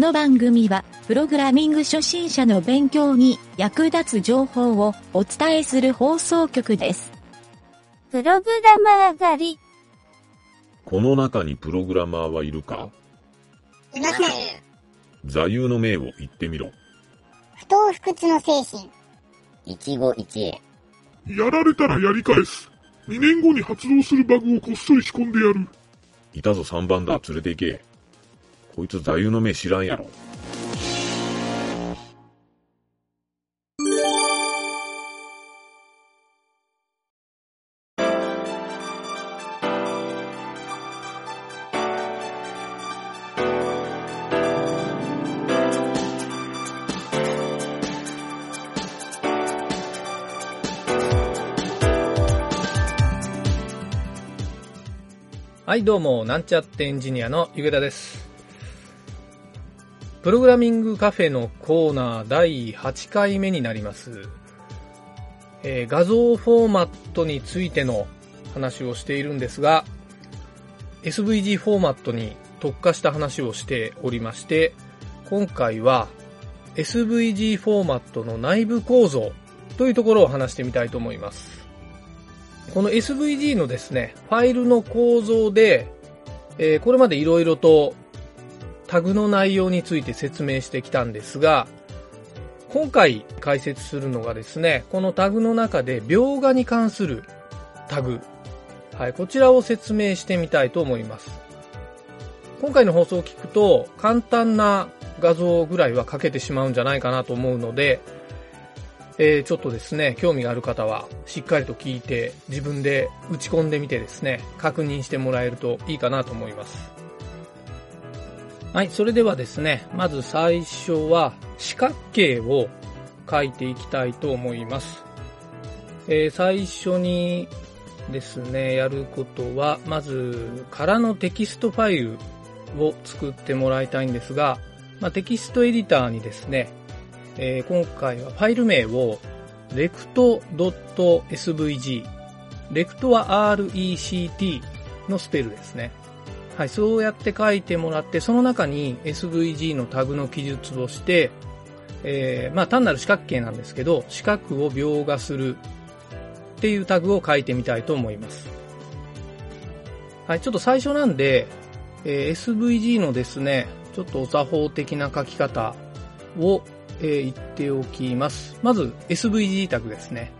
の番組は、プログラミング初心者の勉強に役立つ情報をお伝えする放送局です。プログラマー狩り。この中にプログラマーはいるか？いません。座右の銘を言ってみろ。不当不屈の精神。一期一会。やられたらやり返す。2年後に発動するバグをこっそり仕込んでやる。いたぞ3番だ、連れて行け。こいつ座右の銘知らんやろ。はい、どうも、なんちゃってエンジニアのゆげだです。プログラミングカフェのコーナー第8回目になります。えー画像フォーマットについての話をしているんですが、SVG フォーマットに特化した話をしておりまして、今回は SVG フォーマットの内部構造というところを話してみたいと思います。この SVG のですね、ファイルの構造で、えーこれまでいろいろとタグの内容について説明してきたんですが、今回解説するのがですね、このタグの中で描画に関するタグ。はい、こちらを説明してみたいと思います。今回の放送を聞くと、簡単な画像ぐらいは書けてしまうんじゃないかなと思うので、えーちょっとですね、興味がある方は、しっかりと聞いて、自分で打ち込んでみてですね、確認してもらえるといいかなと思います。はい、それではですね、まず最初は、四角形を書いていきたいと思います。えー最初にですね、やることは、まず、空のテキストファイルを作ってもらいたいんですが、まあ、テキストエディターにですね、えー今回はファイル名を rect.svg。rect は rect のスペルですね。はい、そうやって書いてもらって、その中に svg のタグの記述をして、えーまあ単なる四角形なんですけど、四角を描画するっていうタグを書いてみたいと思います。はい、ちょっと最初なんで、えー svg のですね、ちょっとお作法的な書き方を、えー言っておきます。まず SVG タグですね。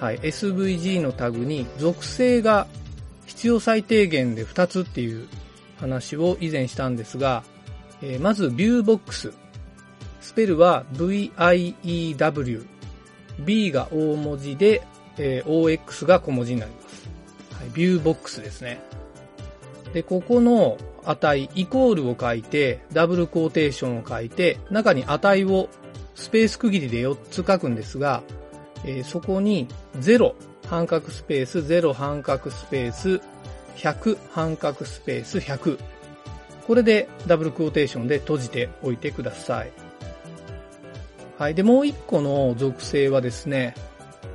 はい。SVG のタグに属性が必要最低限で2つっていう話を以前したんですが、えーまずビューボックス。スペルは VIEW。B が大文字で、えー OX が小文字になります。はい。ビューボックスですね。で、ここの値、イコールを書いて、ダブルコーテーションを書いて、中に値をスペース区切りで4つ書くんですが、えーそこに0半角スペース、0半角スペース、100半角スペース、100。これでダブルクォーテーションで閉じておいてください。はい。で、もう一個の属性はですね、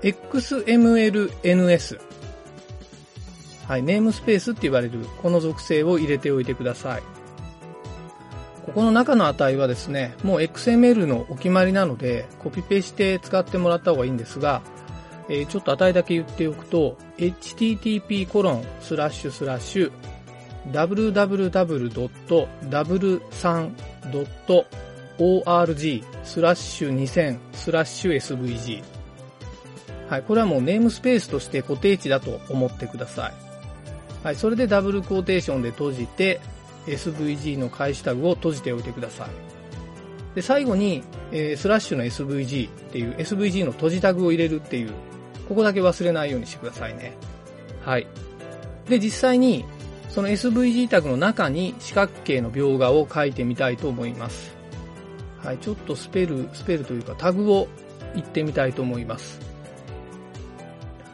XMLNS。はい、ネームスペースって言われるこの属性を入れておいてください。ここの中の値はですね、もう XML のお決まりなので、コピペして使ってもらった方がいいんですが、えーちょっと値だけ言っておくと、http コロンスラッシュスラッシュ www.w3.org スラッシュ2000スラッシュ svg はい、これはもうネームスペースとして固定値だと思ってください。はい、それでダブルクォーテーションで閉じて、SVG の開始タグを閉じておいてください。で、最後に、えースラッシュの SVG っていう SVG の閉じタグを入れるっていう、ここだけ忘れないようにしてくださいね。はい。で、実際に、その SVG タグの中に四角形の描画を書いてみたいと思います。はい、ちょっとスペル、スペルというかタグを言ってみたいと思います。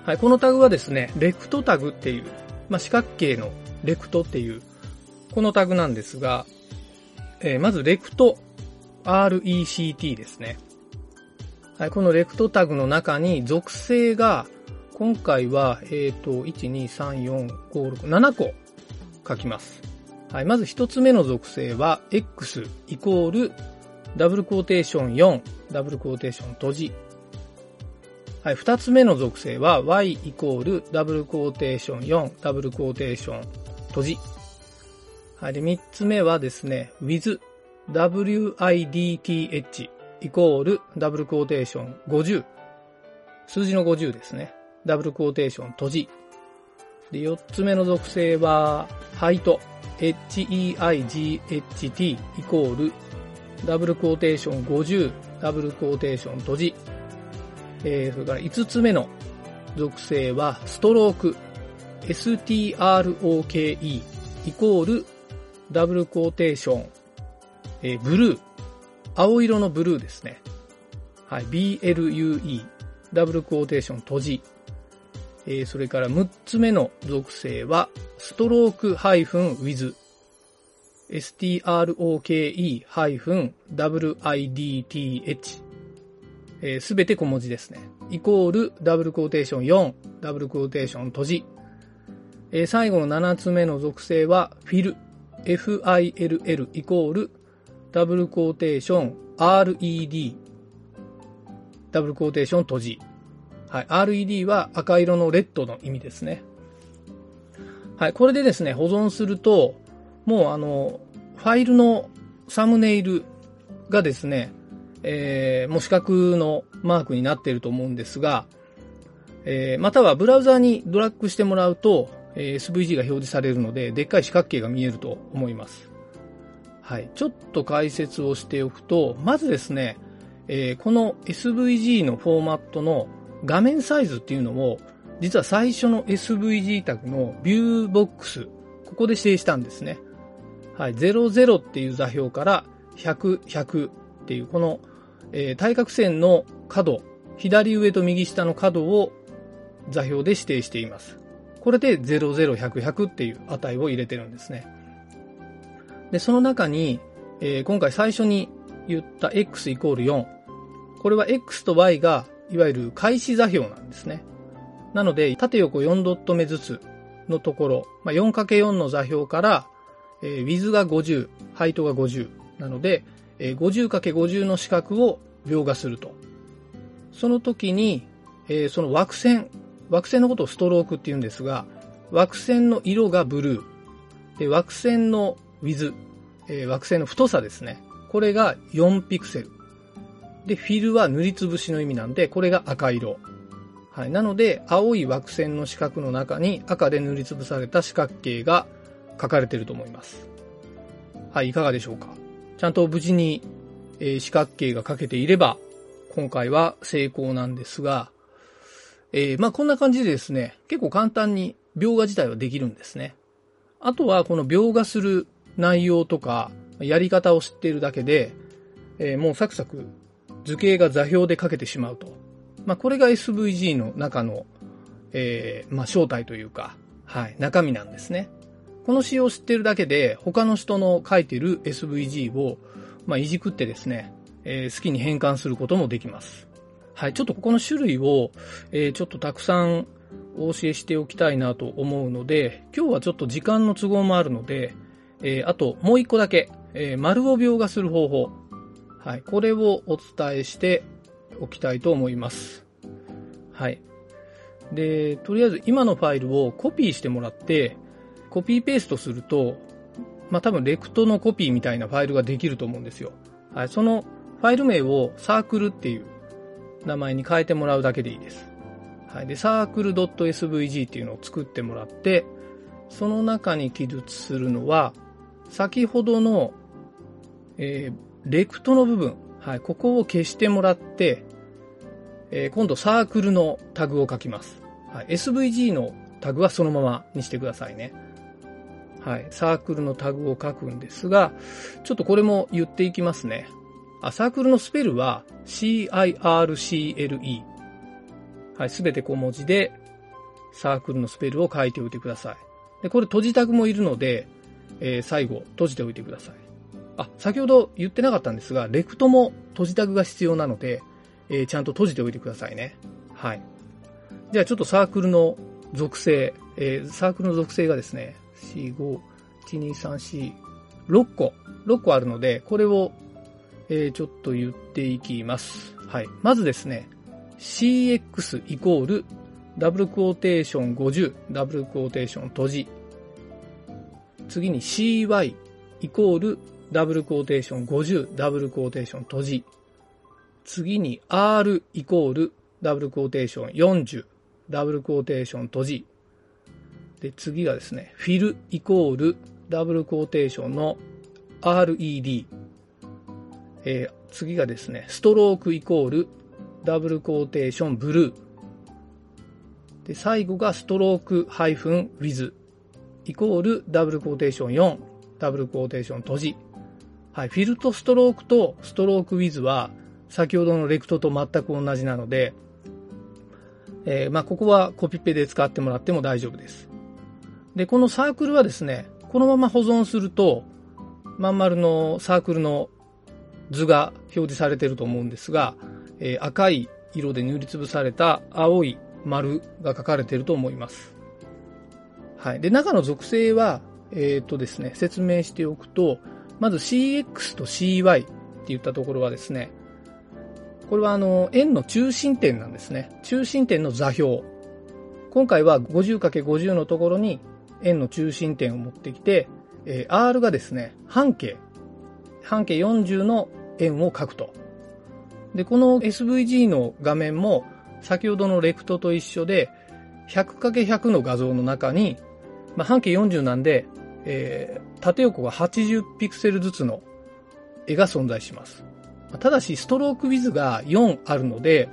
はい、このタグはですね、レクトタグっていう、まあ、四角形のレクトっていう、このタグなんですが、えーまずレクト RECT ですね。はい、このレクトタグの中に属性が、今回は、えっ、と、1、2、3、4、5、6、7個書きます。はい、まず一つ目の属性は、x イコール、ダブルクォーテーション4、ダブルクォーテーション閉じ。はい、二つ目の属性は、y イコール、ダブルクォーテーション4、ダブルクォーテーション閉じ。はい、で、三つ目はですね、with, width イコール、ダブルクォーテーション50。数字の50ですね。ダブルクォーテーション閉じ。で、四つ目の属性は、height, height イコール、ダブルクォーテーション50、ダブルクォーテーション閉じ。えー、それから五つ目の属性は、ストローク、stroke イコール、ダブルクォーテーション、えー、ブルー、青色のブルーですね。はい、blue、ダブルクォーテーション閉じ。えー、それから6つ目の属性は、ストローク -with、stroke-width、えす、べて小文字ですね。イコール、ダブルクォーテーション4、ダブルクォーテーション閉じ。えー、最後の7つ目の属性は、fill、fill イコール、ダブルクォーテーション red、ダブルクォーテーション閉じ。はい。RED は赤色のレッドの意味ですね。はい。これでですね、保存すると、もうあの、ファイルのサムネイルがですね、えー、もう四角のマークになっていると思うんですが、えー、またはブラウザにドラッグしてもらうと、えー、SVG が表示されるので、でっかい四角形が見えると思います。はい。ちょっと解説をしておくと、まずですね、えー、この SVG のフォーマットの画面サイズっていうのを、実は最初の SVG タグのビューボックス、ここで指定したんですね。はい、00っていう座標から100、100っていうこの、えー、対角線の角、左上と右下の角を座標で指定しています。これで00、100、っていう値を入れてるんですね。で、その中に、えー、今回最初に言った x イコール4。これは x と y がいわゆる開始座標なんですね。なので、縦横4ドット目ずつのところ、まあ、4×4 の座標から、えー、with が50、ハイトが50なので、えー、50×50 の四角を描画すると。その時に、えー、その枠線、枠線のことをストロークって言うんですが、枠線の色がブルー。で枠線の with、えー、枠線の太さですね。これが4ピクセル。で、フィルは塗りつぶしの意味なんで、これが赤色。はい。なので、青い枠線の四角の中に赤で塗りつぶされた四角形が書かれていると思います。はい、いかがでしょうか？ちゃんと無事に、えー、四角形が書けていれば、今回は成功なんですが、えー、まあこんな感じでですね、結構簡単に描画自体はできるんですね。あとはこの描画する内容とか、やり方を知っているだけで、えー、もうサクサク図形が座標で書けてしまうと。まあ、これが SVG の中の、えー、まあ、正体というか、はい、中身なんですね。この仕様を知っているだけで、他の人の書いている SVG を、まあ、いじくってですね、えー、好きに変換することもできます。はい、ちょっとここの種類を、えー、ちょっとたくさんお教えしておきたいなと思うので、今日はちょっと時間の都合もあるので、えー、あともう一個だけ、えー、丸を描画する方法、はい。これをお伝えしておきたいと思います。はい。で、とりあえず今のファイルをコピーしてもらって、コピーペーストすると、まあ、多分レクトのコピーみたいなファイルができると思うんですよ。はい。そのファイル名をサークルっていう名前に変えてもらうだけでいいです。はい。で、サークル .svg っていうのを作ってもらって、その中に記述するのは、先ほどの、えー、レクトの部分、はい、ここを消してもらって、えー、今度サークルのタグを書きます。はい、SVG のタグはそのままにしてくださいね。はい、サークルのタグを書くんですが、ちょっとこれも言っていきますね。あ、サークルのスペルは CIRCLE。はい、すべて小文字でサークルのスペルを書いておいてください。で、これ閉じタグもいるので、えー、最後閉じておいてください。あ、先ほど言ってなかったんですが、レクトも閉じタグが必要なので、えー、ちゃんと閉じておいてくださいね。はい。じゃあちょっとサークルの属性、えー、サークルの属性がですね、4、5、1、2、3、4、6個、6個あるので、これを、えーちょっと言っていきます。はい。まずですね、CX イコール、ダブルクォーテーション50、ダブルクォーテーション閉じ。次に CY イコール、ダブルクォーテーション50、ダブルクォーテーション閉じ。次に R イコール、ダブルクォーテーション40、ダブルクォーテーション閉じ。で、次がですね、 fill イコール、ダブルクォーテーションの red。えー次がですね、 stroke イコール、ダブルクォーテーション blue。で、最後が stroke ハイフン widthイコールダブルクォーテーション4、ダブルクォーテーション閉じ。はい、フィルとストロークとストロークウィズは先ほどのレクトと全く同じなので、えーまあ、ここはコピペで使ってもらっても大丈夫です。で、このサークルはですね、このまま保存すると、まん丸のサークルの図が表示されていると思うんですが、えー赤い色で塗りつぶされた青い丸が書かれていると思います。はい。で、中の属性は、えっ、とですね、説明しておくと、まず CX と CY って言ったところはですね、これはあの、円の中心点なんですね。中心点の座標。今回は 50×50 のところに円の中心点を持ってきて、えー R がですね、半径。半径40の円を描くと。で、この SVG の画面も先ほどのレクトと一緒で 100×100 の画像の中に、まあ、半径40なんで、えー縦横が80ピクセルずつの絵が存在します。ただし、ストロークウィズが4あるので、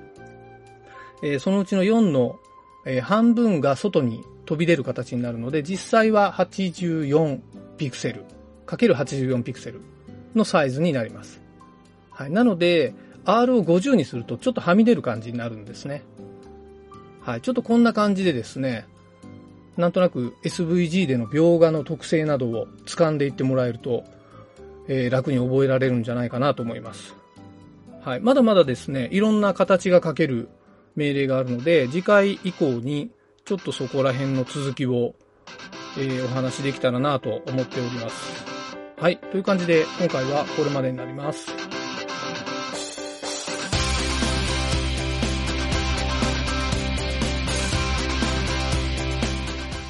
えーそのうちの4の、えー半分が外に飛び出る形になるので、実際は84ピクセル、かける84ピクセルのサイズになります。はい。なので、R を50にするとちょっとはみ出る感じになるんですね。はい。ちょっとこんな感じでですね、なんとなく SVG での描画の特性などを掴んでいってもらえると、えー楽に覚えられるんじゃないかなと思います。はい。まだまだですね、いろんな形が書ける命令があるので、次回以降にちょっとそこら辺の続きを、えーお話しできたらなと思っております。はい。という感じで、今回はこれまでになります。